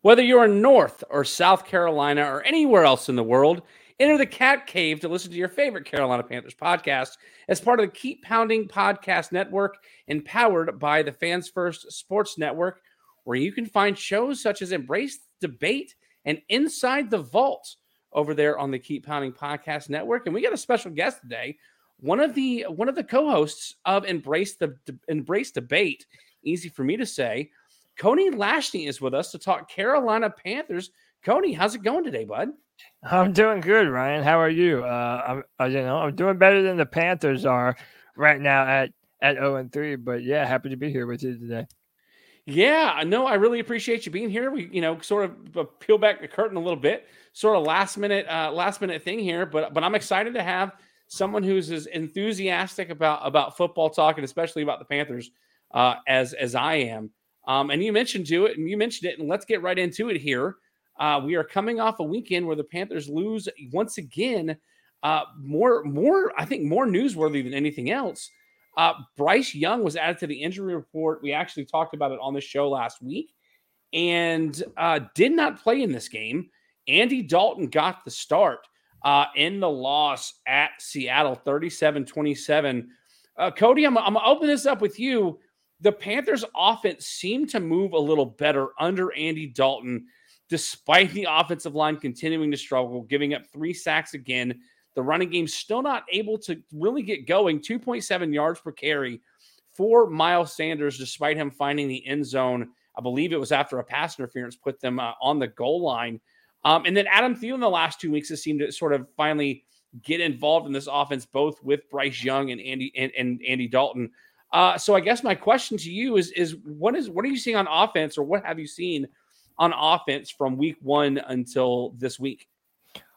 Whether you're in North or South Carolina or anywhere else in the world, enter the Cat Cave to listen to your favorite Carolina Panthers podcast as part of the Keep Pounding Podcast Network, empowered by the Fans First Sports Network, where you can find shows such as Embrace Debate and Inside the Vault over there on the Keep Pounding Podcast Network. And we got a special guest today, one of the one of the co-hosts of Embrace the Embrace Debate. Easy for me to say. Cody Lachney is with us to talk Carolina Panthers. Cody, how's it going today, bud? I'm doing good, Ryan. How are you? Uh, I'm, uh, you know, I'm doing better than the Panthers are right now at at 0 and 3. But yeah, happy to be here with you today. Yeah, no, I really appreciate you being here. We, you know, sort of uh, peel back the curtain a little bit, sort of last minute, uh, last minute thing here. But but I'm excited to have someone who's as enthusiastic about about football talk and especially about the Panthers uh, as as I am. Um, and you mentioned to it, and you mentioned it, and let's get right into it here. Uh, we are coming off a weekend where the Panthers lose once again. Uh, more, more, I think more newsworthy than anything else. Uh, Bryce Young was added to the injury report. We actually talked about it on the show last week and uh, did not play in this game. Andy Dalton got the start uh, in the loss at Seattle 37 27. Uh, Cody, I'm, I'm going to open this up with you the Panthers' offense seemed to move a little better under Andy Dalton, despite the offensive line continuing to struggle, giving up three sacks again. The running game still not able to really get going. 2.7 yards per carry for Miles Sanders, despite him finding the end zone. I believe it was after a pass interference put them uh, on the goal line. Um, and then Adam Thielen the last two weeks has seemed to sort of finally get involved in this offense, both with Bryce Young and Andy and, and Andy Dalton. Uh, so I guess my question to you is is what is what are you seeing on offense, or what have you seen on offense from week one until this week?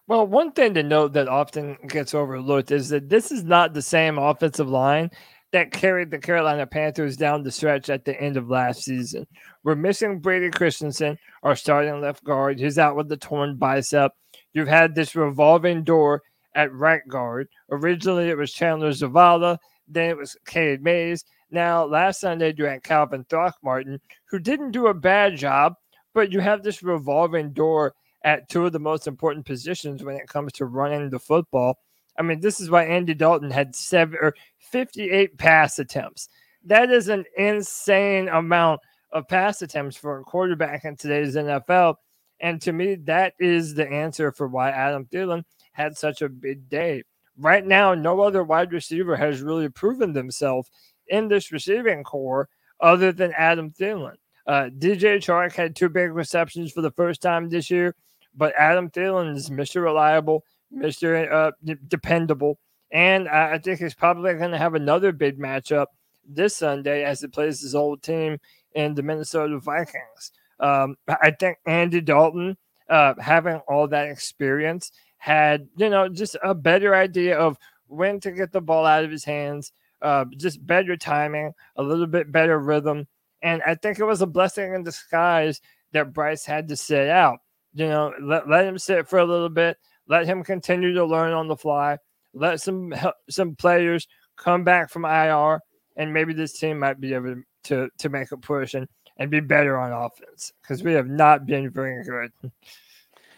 Well, one thing to note that often gets overlooked is that this is not the same offensive line that carried the Carolina Panthers down the stretch at the end of last season. We're missing Brady Christensen, our starting left guard. He's out with the torn bicep. You've had this revolving door at right guard. Originally, it was Chandler Zavala. Then it was Cade Mays. Now, last Sunday, you had Calvin Throckmorton, who didn't do a bad job, but you have this revolving door at two of the most important positions when it comes to running the football. I mean, this is why Andy Dalton had seven or 58 pass attempts. That is an insane amount of pass attempts for a quarterback in today's NFL. And to me, that is the answer for why Adam Thielen had such a big day right now, no other wide receiver has really proven themselves in this receiving corps other than Adam Thielen. Uh, DJ Chark had two big receptions for the first time this year, but Adam Thielen is Mr. Reliable, Mr. Uh, dependable, and I think he's probably going to have another big matchup this Sunday as he plays his old team in the Minnesota Vikings. Um, I think Andy Dalton, uh, having all that experience had, you know, just a better idea of when to get the ball out of his hands, uh, just better timing, a little bit better rhythm. And I think it was a blessing in disguise that Bryce had to sit out. You know, let, let him sit for a little bit, let him continue to learn on the fly, let some some players come back from IR, and maybe this team might be able to to make a push and and be better on offense because we have not been very good.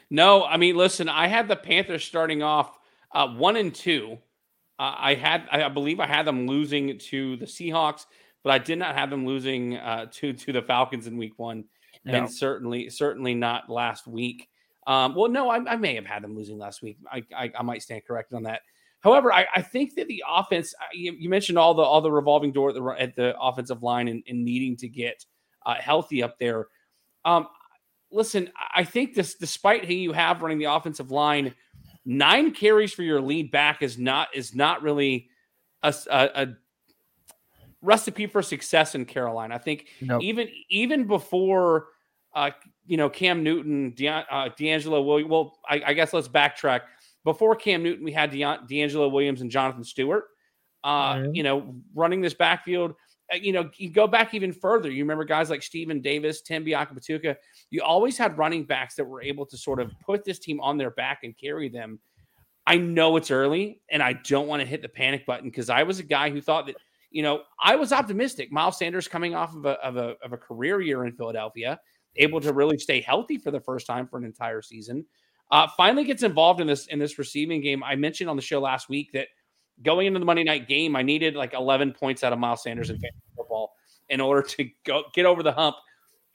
No, I mean, listen, I had the Panthers starting off uh, one and two. Uh, I had, I believe, I had them losing to the Seahawks, but I did not have them losing uh, to to the Falcons in Week One, no. and certainly, certainly not last week. Um, well, no, I, I, may have had them losing last week. I, I, I might stand corrected on that. However, I, I think that the offense. Uh, you, you, mentioned all the all the revolving door at the, at the offensive line and, and needing to get uh, healthy up there. Um, listen, I think this, despite who you have running the offensive line, nine carries for your lead back is not is not really a, a, a recipe for success in Carolina. I think nope. even even before uh, you know Cam Newton, De- uh, DeAngelo Williams. Well, I, I, guess let's backtrack. Before Cam Newton, we had De- DeAngelo Williams and Jonathan Stewart. Uh, mm-hmm. You know, running this backfield. Uh, you know, you go back even further. You remember guys like Stephen Davis, Tim Biakabutuka. You always had running backs that were able to sort of put this team on their back and carry them. I know it's early, and I don't want to hit the panic button because I was a guy who thought that, you know, I was optimistic. Miles Sanders coming off of a, of a, of a career year in Philadelphia, able to really stay healthy for the first time for an entire season. Uh, finally gets involved in this in this receiving game. I mentioned on the show last week that – going into the Monday night game, I needed like 11 points out of Miles Sanders in fantasy football in order to go get over the hump.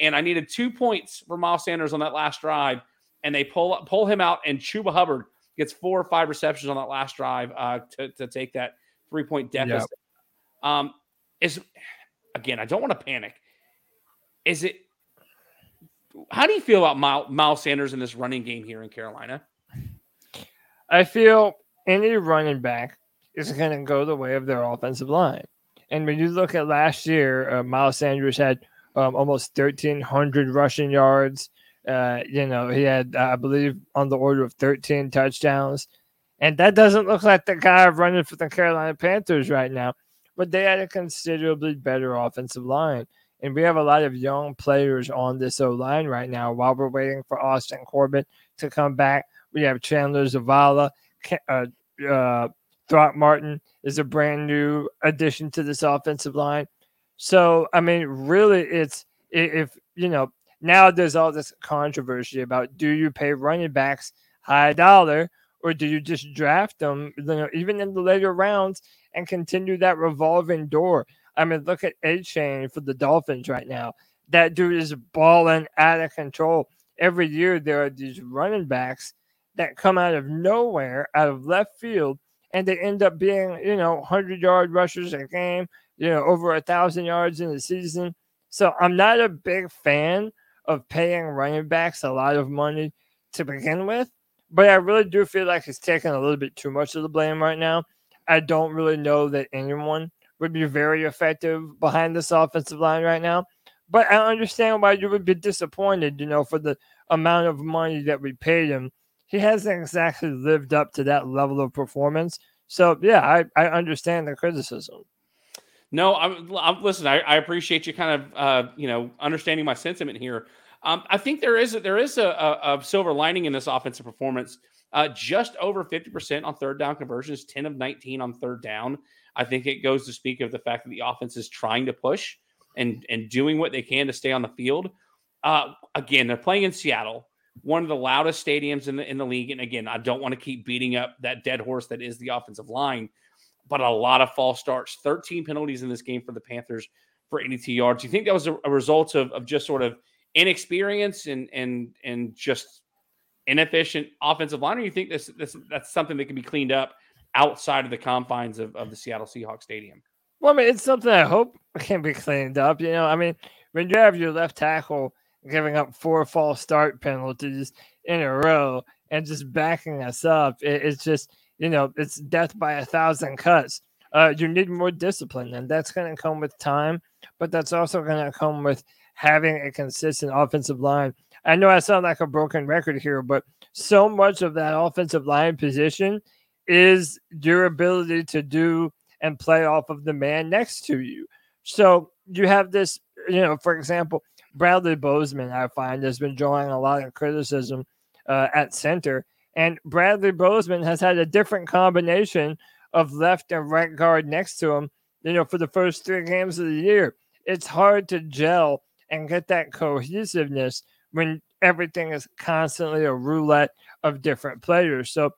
And I needed two points for Miles Sanders on that last drive. And they pull pull him out, and Chuba Hubbard gets four or five receptions on that last drive uh, to, to take that three point deficit. Yep. Um, is again, I don't want to panic. Is it? How do you feel about Miles, Miles Sanders in this running game here in Carolina? I feel any running back is going to go the way of their offensive line. And when you look at last year, uh, Miles Sanders had um, almost 1,300 rushing yards. Uh, you know, he had, I believe, on the order of 13 touchdowns. And that doesn't look like the guy running for the Carolina Panthers right now. But they had a considerably better offensive line. And we have a lot of young players on this O line right now while we're waiting for Austin Corbett to come back. We have Chandler Zavala, uh, uh, Throckmorton is a brand new addition to this offensive line. So, I mean, really, it's if, you know, now there's all this controversy about do you pay running backs high dollar or do you just draft them, you know, even in the later rounds and continue that revolving door? I mean, look at Achane for the Dolphins right now. That dude is balling out of control. Every year there are these running backs that come out of nowhere, out of left field, and they end up being, you know, 100 yard rushers a game, you know, over a thousand yards in the season. So I'm not a big fan of paying running backs a lot of money to begin with, but I really do feel like he's taking a little bit too much of the blame right now. I don't really know that anyone would be very effective behind this offensive line right now. But I understand why you would be disappointed, you know, for the amount of money that we paid him he hasn't exactly lived up to that level of performance. So yeah, I, I understand the criticism. No, I'm, I'm listen. I, I, appreciate you kind of uh, you know understanding my sentiment here. Um, I think there is there is a, a, a silver lining in this offensive performance. Uh, just over 50% on third down conversions, 10 of 19 on third down. I think it goes to speak of the fact that the offense is trying to push and and doing what they can to stay on the field. Uh, again, they're playing in Seattle one of the loudest stadiums in the in the league. And again, I don't want to keep beating up that dead horse that is the offensive line, but a lot of false starts, 13 penalties in this game for the Panthers for 82 yards. Do you think that was a, a result of, of just sort of inexperience and and and just inefficient offensive line, or you think this, this that's something that can be cleaned up outside of the confines of, of the Seattle Seahawks stadium? Well, I mean, it's something I hope can be cleaned up. You know, I mean, when you have your left tackle giving up four false start penalties in a row and just backing us up. It, it's just, you know, it's death by a thousand cuts. Uh, you need more discipline, and that's going to come with time, but that's also going to come with having a consistent offensive line. I know I sound like a broken record here, but so much of that offensive line position is your ability to do and play off of the man next to you. So you have this, you know, for example, Bradley Bozeman, I find, has been drawing a lot of criticism uh, at center. And Bradley Bozeman has had a different combination of left and right guard next to him, you know, for the first three games of the year. it's hard to gel and get that cohesiveness when everything is constantly a roulette of different players. So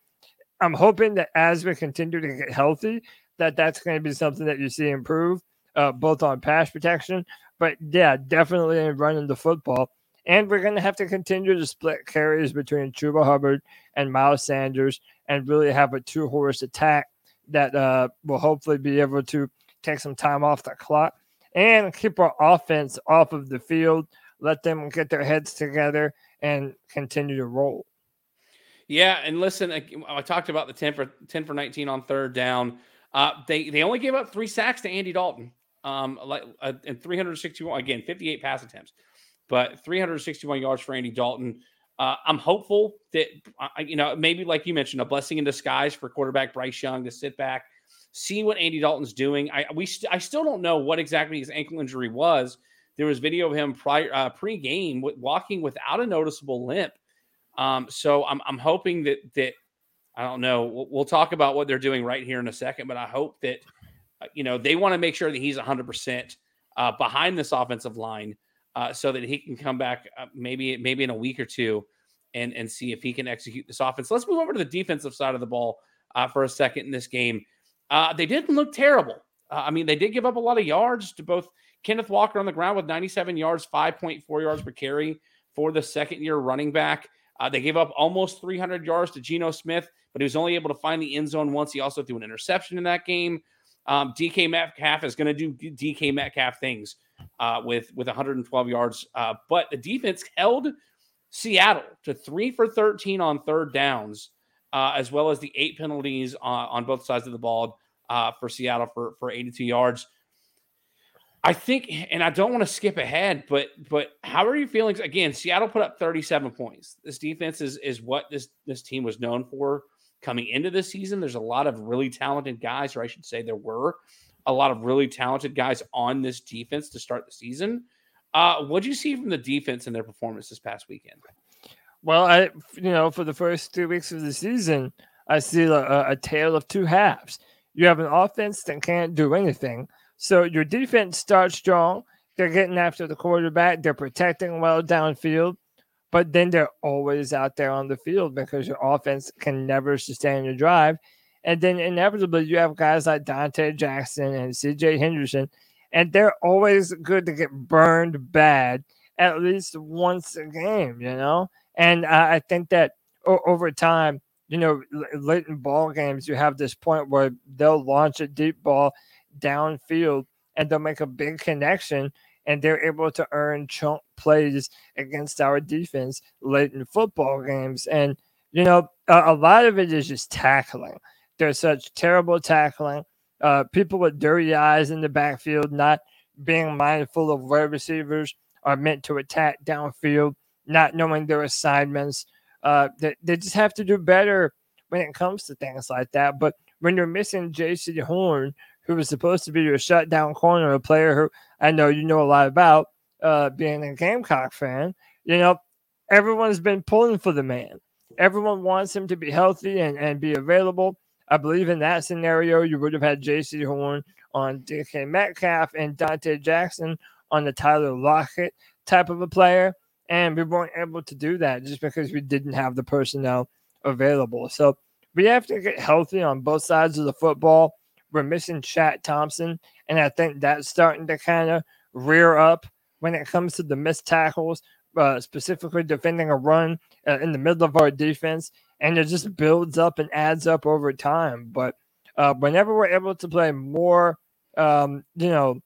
I'm hoping that as we continue to get healthy, that that's going to be something that you see improve, uh, both on pass protection, but yeah, definitely in running the football. And we're going to have to continue to split carries between Chuba Hubbard and Miles Sanders and really have a two horse attack that uh, will hopefully be able to take some time off the clock and keep our offense off of the field. Let them get their heads together and continue to roll. Yeah, and listen, I talked about the 10 for 10 for 19 on third down. Uh, they they only gave up three sacks to Andy Dalton. Um, like uh, and 361 again, 58 pass attempts, but 361 yards for Andy Dalton. Uh, I'm hopeful that you know maybe like you mentioned, a blessing in disguise for quarterback Bryce Young to sit back, see what Andy Dalton's doing. I we st- I still don't know what exactly his ankle injury was. There was video of him prior uh, pre-game walking without a noticeable limp. Um, so I'm I'm hoping that that I don't know. We'll, we'll, talk about what they're doing right here in a second, but I hope that uh, you know they want to make sure that he's 100 uh, percent behind this offensive line uh, so that he can come back uh, maybe maybe in a week or two and and see if he can execute this offense. Let's move over to the defensive side of the ball uh, for a second in this game. Uh, they didn't look terrible. I mean, they did give up a lot of yards to both Kenneth Walker on the ground with 97 yards, 5.4 yards per carry for the second year running back. Uh, they gave up almost 300 yards to Geno Smith, but he was only able to find the end zone once. He also threw an interception in that game. Um, DK Metcalf is going to do DK Metcalf things uh, with with 112 yards, uh, but the defense held Seattle to three for 13 on third downs, uh, as well as the eight penalties on, on both sides of the ball uh, for Seattle for for 82 yards. I think, and I don't want to skip ahead, but but how are you feeling? Again, Seattle put up 37 points. This defense is is what this this team was known for coming into the season. There's a lot of really talented guys, or I should say, there were a lot of really talented guys on this defense to start the season. Uh, what do you see from the defense in their performance this past weekend? Well, I you know for the first two weeks of the season, I see a, a tale of two halves. You have an offense that can't do anything so your defense starts strong. They're getting after the quarterback. They're protecting well downfield, but then they're always out there on the field because your offense can never sustain a drive. And then inevitably, you have guys like Donte Jackson and CJ Henderson, and they're always good to get burned bad at least once a game, you know? And I think that over time, you know, late in ball games, you have this point where they'll launch a deep ball downfield and they'll make a big connection and they're able to earn chunk plays against our defense late in football games. And, you know, a, a lot of it is just tackling. There's such terrible tackling. Uh, people with dirty eyes in the backfield, not being mindful of where receivers are meant to attack downfield, not knowing their assignments. Uh, they, they just have to do better when it comes to things like that. But when you're missing Jaycee Horn, who was supposed to be your shutdown corner, a player who I know you know a lot about, uh, being a Gamecock fan. You know, everyone's been pulling for the man. Everyone wants him to be healthy and, and be available. I believe in that scenario, you would have had Jaycee Horn on DK Metcalf and Donte Jackson on the Tyler Lockett type of a player. And we weren't able to do that just because we didn't have the personnel available. So we have to get healthy on both sides of the football we're missing Shaq Thompson, and I think that's starting to kind of rear up when it comes to the missed tackles, uh, specifically defending a run uh, in the middle of our defense, and it just builds up and adds up over time. But uh, whenever we're able to play more, um, you know,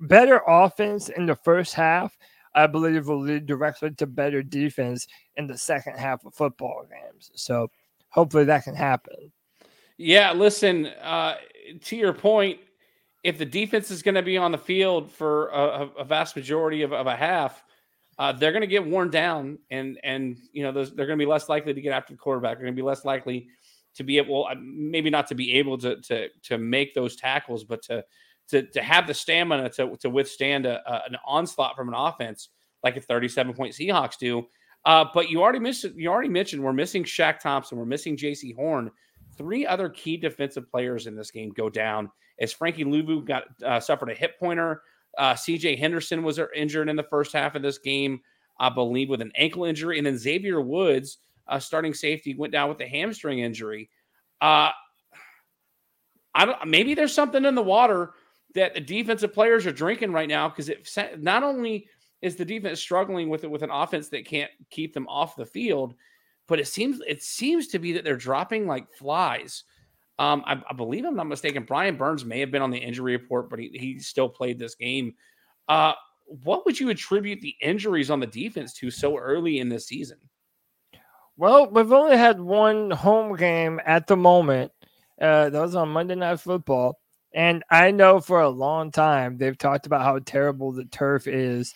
better offense in the first half, I believe will lead directly to better defense in the second half of football games. So hopefully that can happen. Yeah, listen, uh, to your point, if the defense is going to be on the field for a, a vast majority of, of a half, uh, they're going to get worn down, and and you know those, they're going to be less likely to get after the quarterback. They're going to be less likely to be able, uh, maybe not to be able to to to make those tackles, but to to to have the stamina to to withstand a, a, an onslaught from an offense like a 37 point Seahawks do. Uh, but you already missed you already mentioned we're missing Shaq Thompson, we're missing Jaycee Horn. Three other key defensive players in this game go down as Frankie Luvu got uh, suffered a hip pointer Uh, CJ Henderson was injured in the first half of this game, I believe, with an ankle injury. And then Xavier Woods, uh, starting safety, went down with a hamstring injury. Uh, I don't, maybe there's something in the water that the defensive players are drinking right now because it not only is the defense struggling with it with an offense that can't keep them off the field, but it seems it seems to be that they're dropping like flies. Um, I, I, believe I'm not mistaken. Brian Burns may have been on the injury report, but he, he still played this game. Uh, what would you attribute the injuries on the defense to so early in the season? Well, we've only had one home game at the moment. Uh, that was on Monday Night Football. And I know for a long time they've talked about how terrible the turf is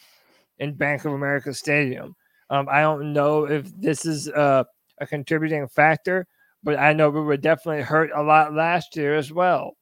in Bank of America Stadium. Um, I don't know if this is uh, a contributing factor, but I know we were definitely hurt a lot last year as well.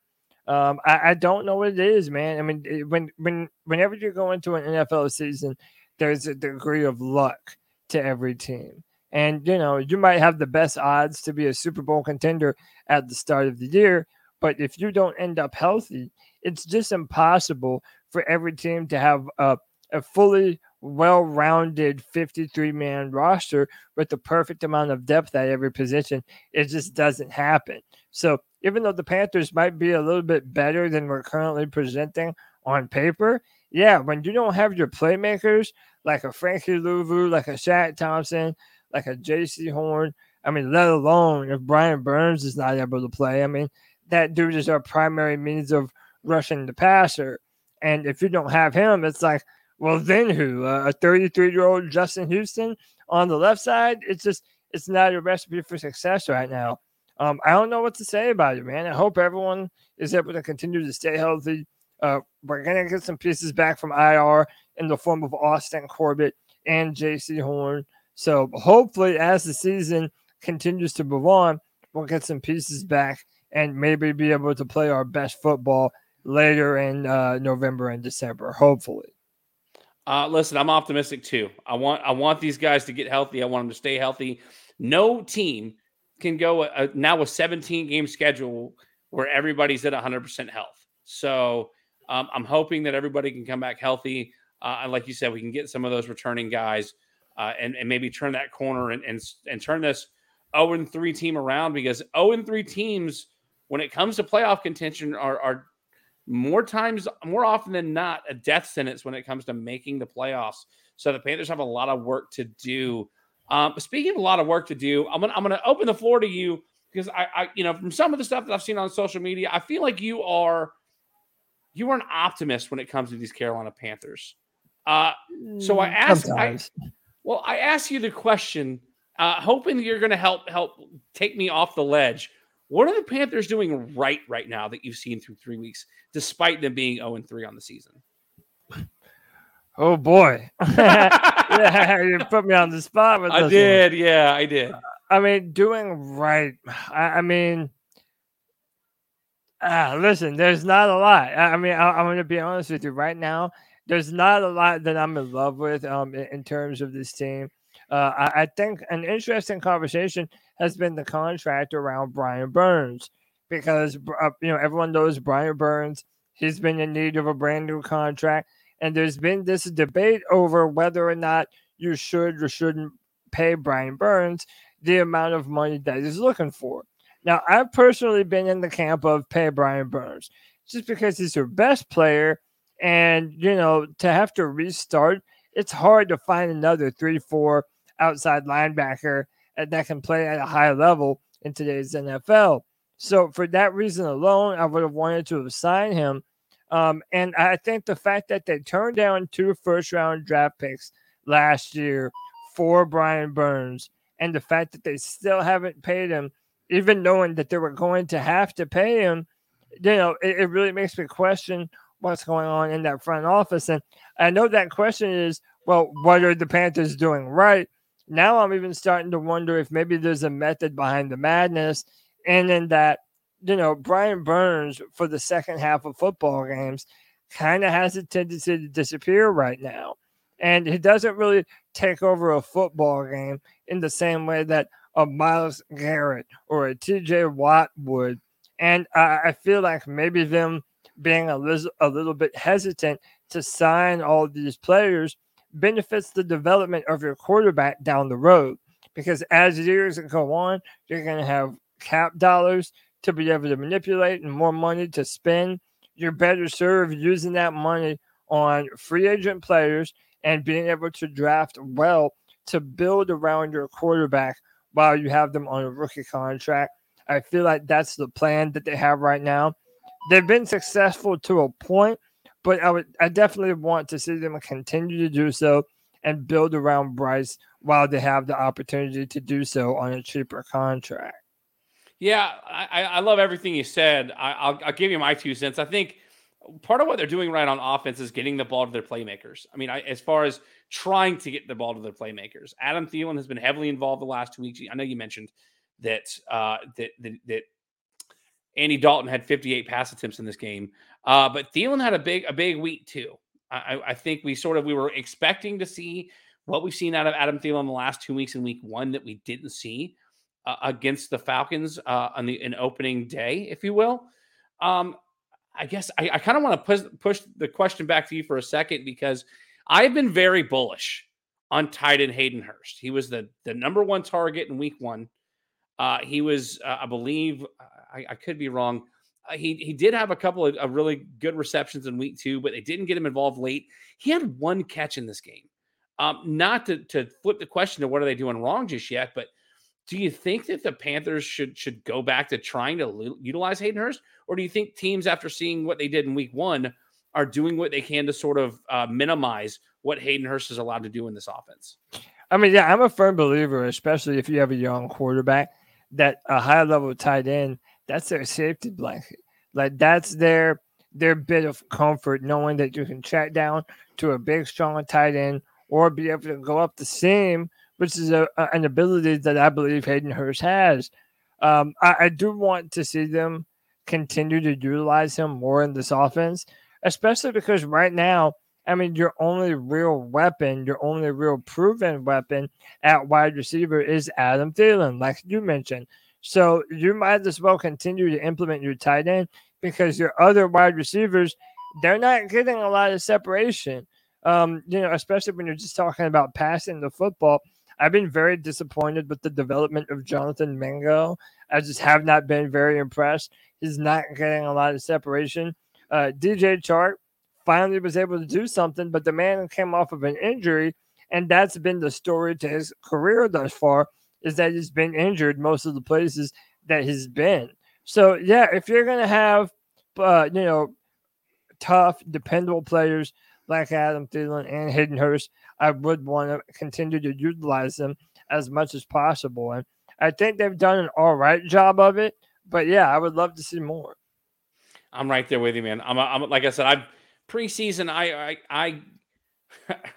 Um, I, I, don't know what it is, man. I mean, when when whenever you go into an NFL season, there's a degree of luck to every team. And you know, you might have the best odds to be a Super Bowl contender at the start of the year, but if you don't end up healthy, it's just impossible for every team to have a, a fully well rounded 53 man roster with the perfect amount of depth at every position. It just doesn't happen. So, even though the Panthers might be a little bit better than we're currently presenting on paper, yeah, when you don't have your playmakers like a Frankie Luvu, like a Shaq Thompson, like a Jaycee Horn, I mean, let alone if Brian Burns is not able to play, I mean, that dude is our primary means of rushing the passer. And if you don't have him, it's like, well, then who? Uh, a 33 year old Justin Houston on the left side? It's just, it's not a recipe for success right now. Um, I don't know what to say about it, man. I hope everyone is able to continue to stay healthy. Uh, we're going to get some pieces back from IR in the form of Austin Corbett and Jaycee Horn. So hopefully, as the season continues to move on, we'll get some pieces back and maybe be able to play our best football later in uh, November and December, hopefully. Uh, listen, I'm optimistic too. I want I want these guys to get healthy. I want them to stay healthy. No team can go a, a, now a 17 game schedule where everybody's at 100% health. So um, I'm hoping that everybody can come back healthy. Uh, and like you said, we can get some of those returning guys uh, and, and maybe turn that corner and, and, and turn this 0 3 team around because 0 3 teams, when it comes to playoff contention, are, are more times, more often than not, a death sentence when it comes to making the playoffs. So the Panthers have a lot of work to do. Um, speaking of a lot of work to do, I'm gonna I'm gonna open the floor to you because I, I you know from some of the stuff that I've seen on social media, I feel like you are you are an optimist when it comes to these Carolina Panthers. Uh, so I mm, ask, I, well, I ask you the question, uh, hoping you're going to help help take me off the ledge. What are the Panthers doing right right now that you've seen through three weeks, despite them being 0 3 on the season? Oh boy. yeah, you put me on the spot with I did, one. yeah, I did. I mean, doing right. I, I mean, ah, listen, there's not a lot. I, I mean, I, am going to be honest with you right now. There's not a lot that I'm in love with um, in, in terms of this team. Uh, I, I, think an interesting conversation has been the contract around Brian Burns because uh, you know everyone knows Brian Burns. He's been in need of a brand new contract, and there's been this debate over whether or not you should or shouldn't pay Brian Burns the amount of money that he's looking for. Now, I've personally been in the camp of pay Brian Burns just because he's your best player, and you know to have to restart, it's hard to find another three, four outside linebacker that can play at a high level in today's NFL. So for that reason alone, I would have wanted to have signed him. Um, and I think the fact that they turned down two first round draft picks last year for Brian Burns, and the fact that they still haven't paid him, even knowing that they were going to have to pay him, you know, it, it really makes me question what's going on in that front office. And I know that question is, well, what are the Panthers doing right? Now I'm even starting to wonder if maybe there's a method behind the madness, and in that, you know, Brian Burns for the second half of football games kind of has a tendency to disappear right now. And he doesn't really take over a football game in the same way that a Myles Garrett or a TJ Watt would. And I, I feel like maybe them being a little, a little bit hesitant to sign all these players benefits the development of your quarterback down the road. Because as years go on, you're going to have cap dollars to be able to manipulate and more money to spend. You're better served using that money on free agent players and being able to draft well to build around your quarterback while you have them on a rookie contract. I feel like that's the plan that they have right now. They've been successful to a point, but I would I definitely want to see them continue to do so and build around Bryce while they have the opportunity to do so on a cheaper contract. Yeah, I, I love everything you said. I, will I'll give you my two cents. I think part of what they're doing right on offense is getting the ball to their playmakers. I mean, I, as far as trying to get the ball to their playmakers, Adam Thielen has been heavily involved the last two weeks. I know you mentioned that uh, that, that, that Andy Dalton had 58 pass attempts in this game, uh, but Thielen had a big a big week too. I, I think we sort of we were expecting to see what we've seen out of Adam Thielen the last two weeks in Week One that we didn't see uh, against the Falcons uh, on the an opening day, if you will. Um, I guess I, I kind of want to push push the question back to you for a second because I've been very bullish on tight end Hayden Hurst. He was the the number one target in Week One. Uh, he was, uh, I believe, I, I, could be wrong. Uh, he he did have a couple of, of, really good receptions in Week Two, but they didn't get him involved late. He had one catch in this game. Um, not to to flip the question to what are they doing wrong just yet, but do you think that the Panthers should should go back to trying to utilize Hayden Hurst, or do you think teams, after seeing what they did in Week One, are doing what they can to sort of uh, minimize what Hayden Hurst is allowed to do in this offense? I mean, yeah, I'm a firm believer, especially if you have a young quarterback, that a high level tight end that's their safety blanket. Like that's their their bit of comfort, knowing that you can check down to a big, strong tight end or be able to go up the seam which is a, an ability that I believe Hayden Hurst has. Um, I, I, do want to see them continue to utilize him more in this offense, especially because right now, I mean, your only real weapon, your only real proven weapon at wide receiver is Adam Thielen, like you mentioned. So you might as well continue to implement your tight end because your other wide receivers, they're not getting a lot of separation. Um, you know, especially when you're just talking about passing the football. I've been very disappointed with the development of Jonathan Mingo. I just have not been very impressed. He's not getting a lot of separation. Uh, DJ Chark finally was able to do something, but the man came off of an injury, and that's been the story to his career thus far. Is that he's been injured most of the places that he's been. So yeah, if you're gonna have, uh, you know, tough, dependable players like Adam Thielen and Hayden Hurst, I would want to continue to utilize them as much as possible. And I think they've done an all right job of it. But yeah, I would love to see more. I'm right there with you, man. I'm, I'm like I said, I've preseason. I, I, I,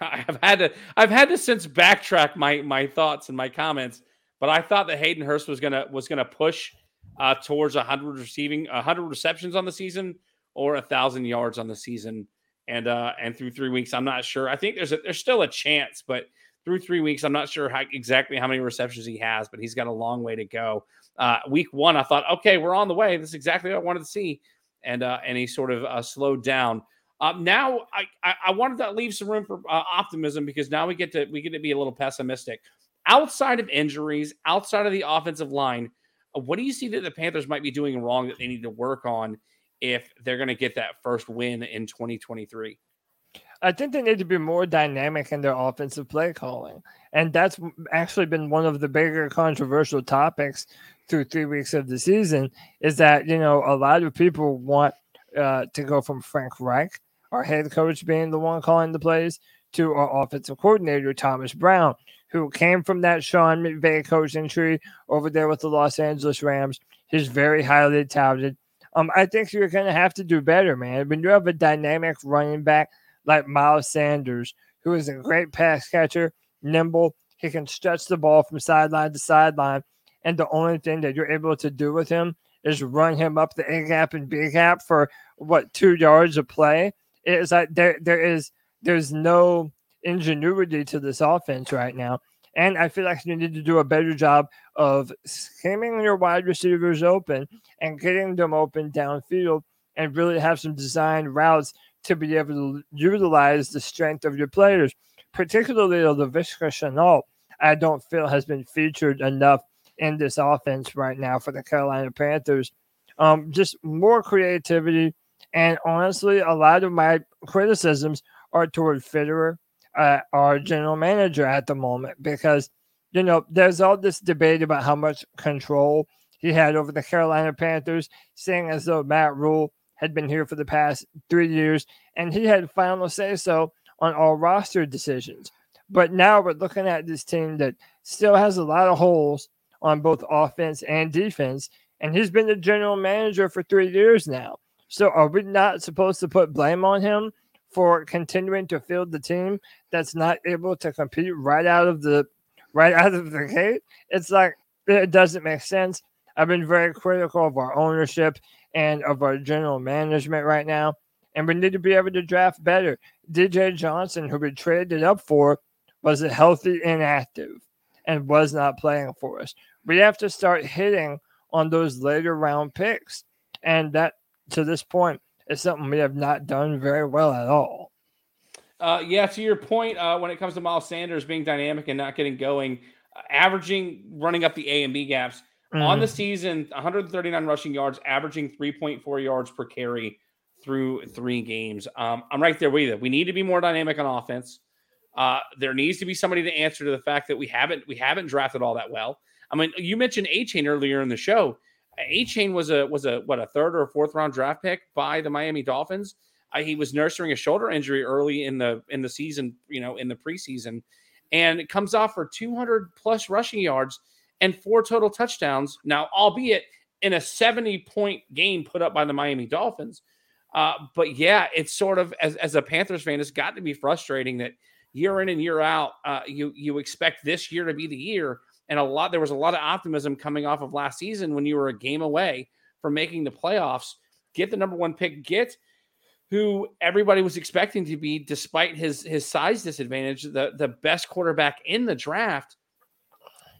I've had to, I've had to since backtrack my my thoughts and my comments. But I thought that Hayden Hurst was gonna was gonna push uh, towards 100 receiving, 100 receptions on the season, or a thousand yards on the season. And uh and through three weeks i'm not sure. I think there's a there's still a chance but through three weeks i'm not sure how exactly how many receptions he has but he's got a long way to go. Uh week one i thought okay we're on the way. This is exactly what i wanted to see. And uh and he sort of uh, slowed down. Um, now I, I, I wanted to leave some room for uh, optimism because now we get to we get to be a little pessimistic. Outside of injuries, outside of the offensive line, uh, what do you see that the Panthers might be doing wrong that they need to work on if they're going to get that first win in 2023? I think they need to be more dynamic in their offensive play calling. And that's actually been one of the bigger controversial topics through three weeks of the season is that, you know, a lot of people want uh, to go from Frank Reich, our head coach being the one calling the plays, to our offensive coordinator, Thomas Brown, who came from that Sean McVay coaching tree over there with the Los Angeles Rams. He's very highly touted. Um, I think you're going to have to do better, man. When you have a dynamic running back like Miles Sanders, who is a great pass catcher, nimble, he can stretch the ball from sideline to sideline. And the only thing that you're able to do with him is run him up the A gap and B gap for what two yards of play. It's like there there is there's no ingenuity to this offense right now. And I feel like you need to do a better job of scheming your wide receivers open and getting them open downfield and really have some design routes to be able to utilize the strength of your players, particularly the Laviska Shenault. I don't feel has been featured enough in this offense right now for the Carolina Panthers. Um, just more creativity, and honestly, a lot of my criticisms are toward Fitterer, uh, our general manager at the moment, because you know there's all this debate about how much control he had over the Carolina Panthers, saying as though Matt Rhule had been here for the past three years and he had final say so on all roster decisions. But now we're looking at this team that still has a lot of holes on both offense and defense. And he's been the general manager for three years now. So are we not supposed to put blame on him for continuing to field the team that's not able to compete right out of the right out of the gate? It's like it doesn't make sense. I've been very critical of our ownership and of our general management right now. And we need to be able to draft better. DJ Johnson, who we traded up for, was a healthy inactive and was not playing for us. We have to start hitting on those later round picks. And that, to this point, is something we have not done very well at all. Uh, yeah, to your point, uh, when it comes to Miles Sanders being dynamic and not getting going, uh, averaging, running up the A and B gaps, Mm-hmm. On the mm-hmm. season, 139 rushing yards, averaging 3.4 yards per carry through three games. Um, I'm right there with you. We need to be more dynamic on offense. Uh, there needs to be somebody to answer to the fact that we haven't we haven't drafted all that well. I mean, you mentioned Achane earlier in the show. Achane was a was a what a third or a fourth round draft pick by the Miami Dolphins. Uh, he was nursing a shoulder injury early in the in the season, you know, in the preseason, and it comes off for 200 plus rushing yards and four total touchdowns. Now, albeit in a 70 point game put up by the Miami Dolphins. Uh, but yeah, it's sort of as, as a Panthers fan, it's got to be frustrating that year in and year out, uh, you you expect this year to be the year, and a lot there was a lot of optimism coming off of last season when you were a game away from making the playoffs. Get the number one pick, get who everybody was expecting to be, despite his his size disadvantage, the the best quarterback in the draft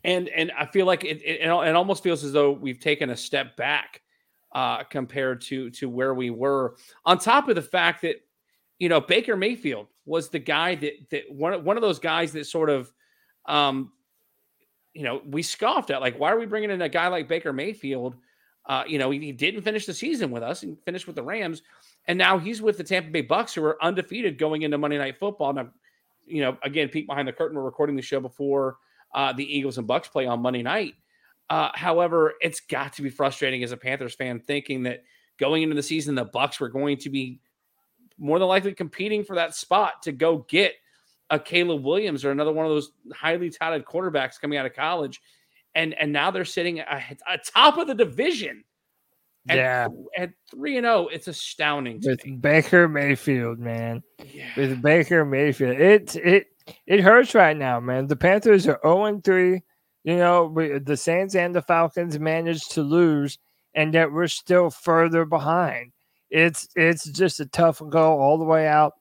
and and I feel like it, it, it almost feels as though we've taken a step back uh, compared to to where we were. On top of the fact that you know Baker Mayfield was the guy that that one one of those guys that sort of um, you know we scoffed at like why are we bringing in a guy like Baker Mayfield? Uh, you know he, he didn't finish the season with us and finished with the Rams, and now he's with the Tampa Bay Bucks who are undefeated going into Monday Night Football. Now, you know again, peek behind the curtain. We're recording the show before uh, the Eagles and Bucks play on Monday night. Uh, however, it's got to be frustrating as a Panthers fan thinking that going into the season, the Bucks were going to be more than likely competing for that spot to go get a Caleb Williams or another one of those highly touted quarterbacks coming out of college, and and now they're sitting atop of the division. At, yeah, at three and zero, oh, it's astounding. With me. Baker Mayfield, man, yeah. with Baker Mayfield, it it it hurts right now, man. The Panthers are 0 3. You know, we, the Saints and the Falcons managed to lose, and yet we're still further behind. It's it's just a tough go all the way out.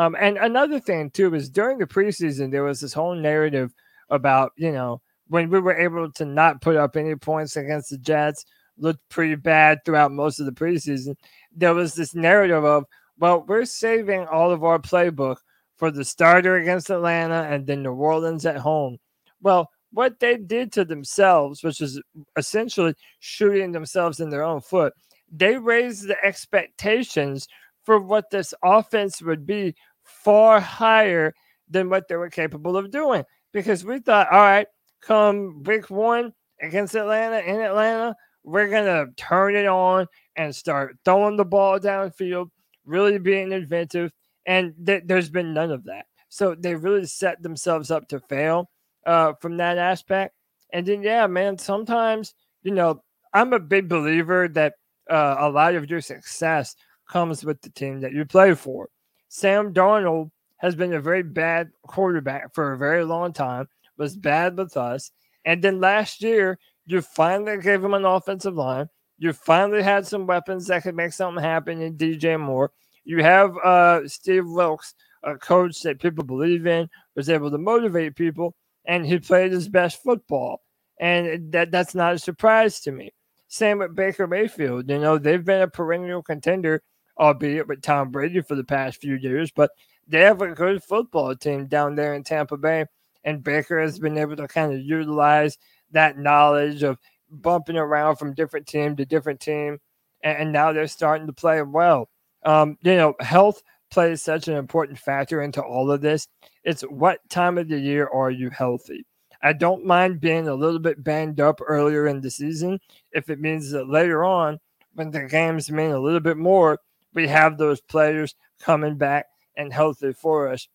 Um, and another thing too is during the preseason there was this whole narrative about you know when we were able to not put up any points against the Jets, looked pretty bad throughout most of the preseason. There was this narrative of well, we're saving all of our playbook for the starter against Atlanta and then New Orleans at home. Well, what they did to themselves, which is essentially shooting themselves in their own foot, they raised the expectations for what this offense would be far higher than what they were capable of doing. Because we thought, all right, come week one against Atlanta in Atlanta, we're going to turn it on and start throwing the ball downfield, really being inventive, and th- there's been none of that. So they really set themselves up to fail uh, from that aspect. And then, yeah, man, sometimes, you know, I'm a big believer that uh, a lot of your success comes with the team that you play for. Sam Darnold has been a very bad quarterback for a very long time, was bad with us. And then last year, you finally gave him an offensive line. You finally had some weapons that could make something happen in DJ Moore. You have uh, Steve Wilks, a coach that people believe in, was able to motivate people, and he played his best football. And that that's not a surprise to me. Same with Baker Mayfield. You know, they've been a perennial contender, albeit with Tom Brady for the past few years, but they have a good football team down there in Tampa Bay. And Baker has been able to kind of utilize that knowledge of bumping around from different team to different team. And, now they're starting to play well. Um, you know, health plays such an important factor into all of this. It's what time of the year are you healthy? I don't mind being a little bit banged up earlier in the season if it means that later on, when the games mean a little bit more, we have those players coming back and healthy for us.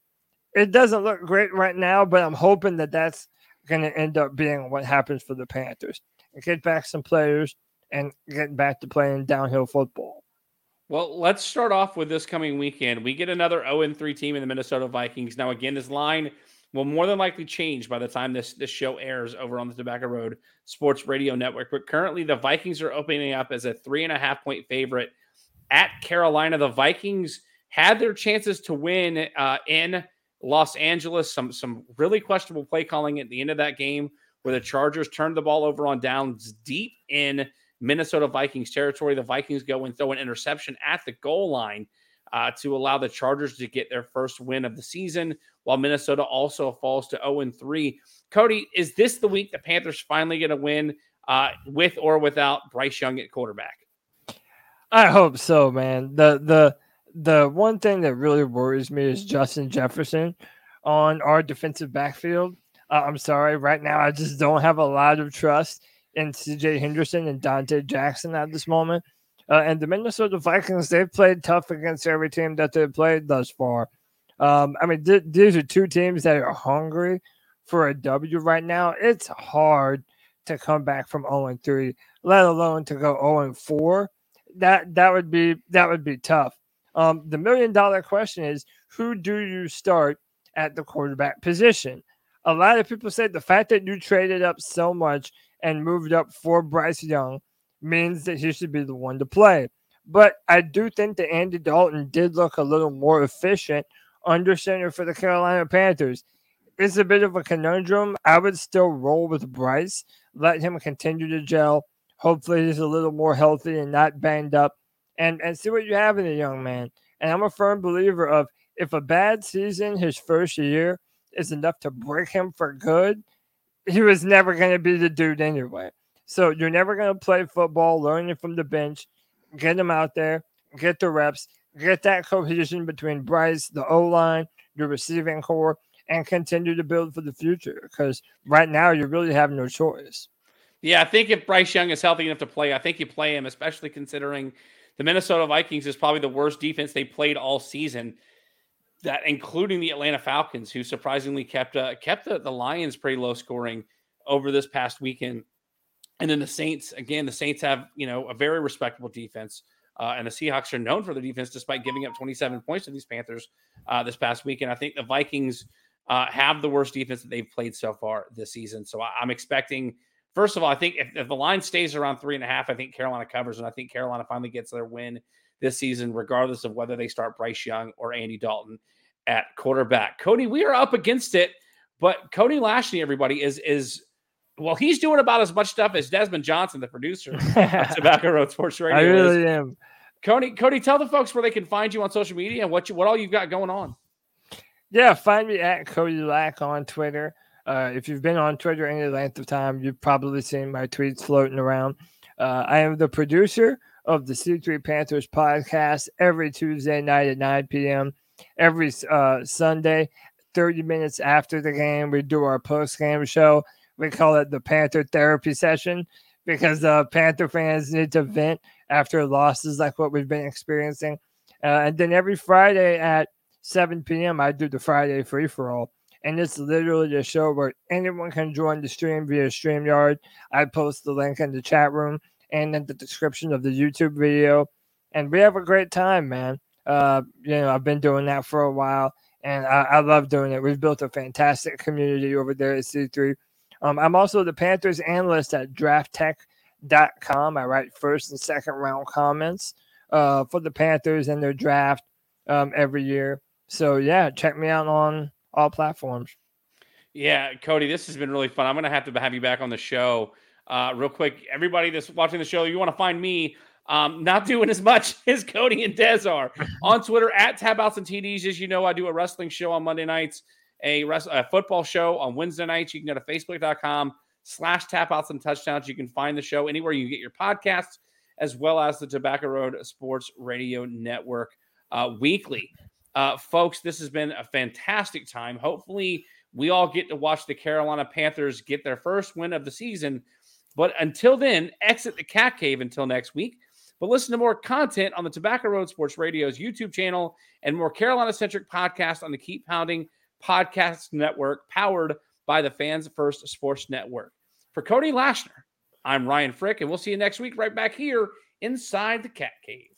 It doesn't look great right now, but I'm hoping that that's going to end up being what happens for the Panthers. Get back some players and get back to playing downhill football. Well, let's start off with this coming weekend. We get another 0 3 team in the Minnesota Vikings. Now, again, this line will more than likely change by the time this, this show airs over on the Tobacco Road Sports Radio Network. But currently, the Vikings are opening up as a three and a half point favorite at Carolina. The Vikings had their chances to win uh, in Los Angeles. Some some really questionable play calling at the end of that game, where the Chargers turned the ball over on downs deep in Minnesota Vikings territory. The Vikings go and throw an interception at the goal line uh, to allow the Chargers to get their first win of the season, while Minnesota also falls to 0 3. Cody, is this the week the Panthers finally going to win uh, with or without Bryce Young at quarterback? I hope so, man. The the the one thing that really worries me is Justin Jefferson on our defensive backfield. Uh, I'm sorry, right now I just don't have a lot of trust in CJ Henderson and Donte Jackson at this moment. Uh, and the Minnesota Vikings, they've played tough against every team that they've played thus far. Um, I mean, th- these are two teams that are hungry for a W right now. It's hard to come back from 0 3, let alone to go 0 4. That that would be that would be tough. Um, the million dollar question is who do you start at the quarterback position? A lot of people say the fact that you traded up so much and moved up for Bryce Young means that he should be the one to play. But I do think that Andy Dalton did look a little more efficient under center for the Carolina Panthers. It's a bit of a conundrum. I would still roll with Bryce, let him continue to gel. Hopefully, he's a little more healthy and not banged up and and see what you have in the young man. And I'm a firm believer of if a bad season his first year is enough to break him for good, he was never going to be the dude anyway. So you're never going to play football, learning from the bench, get him out there, get the reps, get that cohesion between Bryce, the O line, your receiving corps, and continue to build for the future. Because right now you really have no choice. Yeah, I think if Bryce Young is healthy enough to play, I think you play him, especially considering the Minnesota Vikings is probably the worst defense they played all season. That including the Atlanta Falcons, who surprisingly kept uh, kept the, the Lions pretty low scoring over this past weekend. And then the Saints, again, the Saints have you know a very respectable defense, uh, and the Seahawks are known for their defense despite giving up 27 points to these Panthers uh, this past weekend. I think the Vikings uh, have the worst defense that they've played so far this season. So I, am expecting First of all, I think if, if the line stays around three and a half, I think Carolina covers, and I think Carolina finally gets their win this season, regardless of whether they start Bryce Young or Andy Dalton at quarterback. Cody, we are up against it, but Cody Lachney, everybody, is is well, he's doing about as much stuff as Desmond Johnson, the producer of Tobacco Road Sports Radio. I really is. am. Cody, Cody, tell the folks where they can find you on social media and what you what all you've got going on. Yeah, find me at Cody Lack on Twitter. Uh, if you've been on Twitter any length of time, you've probably seen my tweets floating around. Uh, I am the producer of the C3 Panthers podcast every Tuesday night at 9 p.m. Every uh, Sunday, 30 minutes after the game, we do our post game show. We call it the Panther therapy session because uh, Panther fans need to vent after losses like what we've been experiencing. Uh, and then every Friday at 7 p.m., I do the Friday free for all and it's literally the show where anyone can join the stream via StreamYard. I post the link in the chat room and in the description of the YouTube video. And we have a great time, man. Uh, you know, I've been doing that for a while and I, I love doing it. We've built a fantastic community over there at C3. Um, I'm also the Panthers analyst at drafttek.com. I write first and second round comments uh, for the Panthers and their draft um, every year. So, yeah, check me out on all platforms. Yeah, Cody, this has been really fun. I'm going to have to have you back on the show Uh, real quick, everybody that's watching the show, you want to find me um, not doing as much as Cody and Dez are on Twitter at Tapouts and TDs. As you know, I do a wrestling show on Monday nights, a, rest, a football show on Wednesday nights. You can go to facebook.com slash tapouts and touchdowns. You can find the show anywhere you get your podcasts, as well as the Tobacco Road Sports Radio Network uh, weekly. Uh, folks, this has been a fantastic time. Hopefully, we all get to watch the Carolina Panthers get their first win of the season. But until then, exit the cat cave until next week. But listen to more content on the Tobacco Road Sports Radio's YouTube channel and more Carolina centric podcasts on the Keep Pounding Podcast Network, powered by the Fans First Sports Network. For Cody Lachney, I'm Ryan Frick, and we'll see you next week right back here inside the Cat Cave.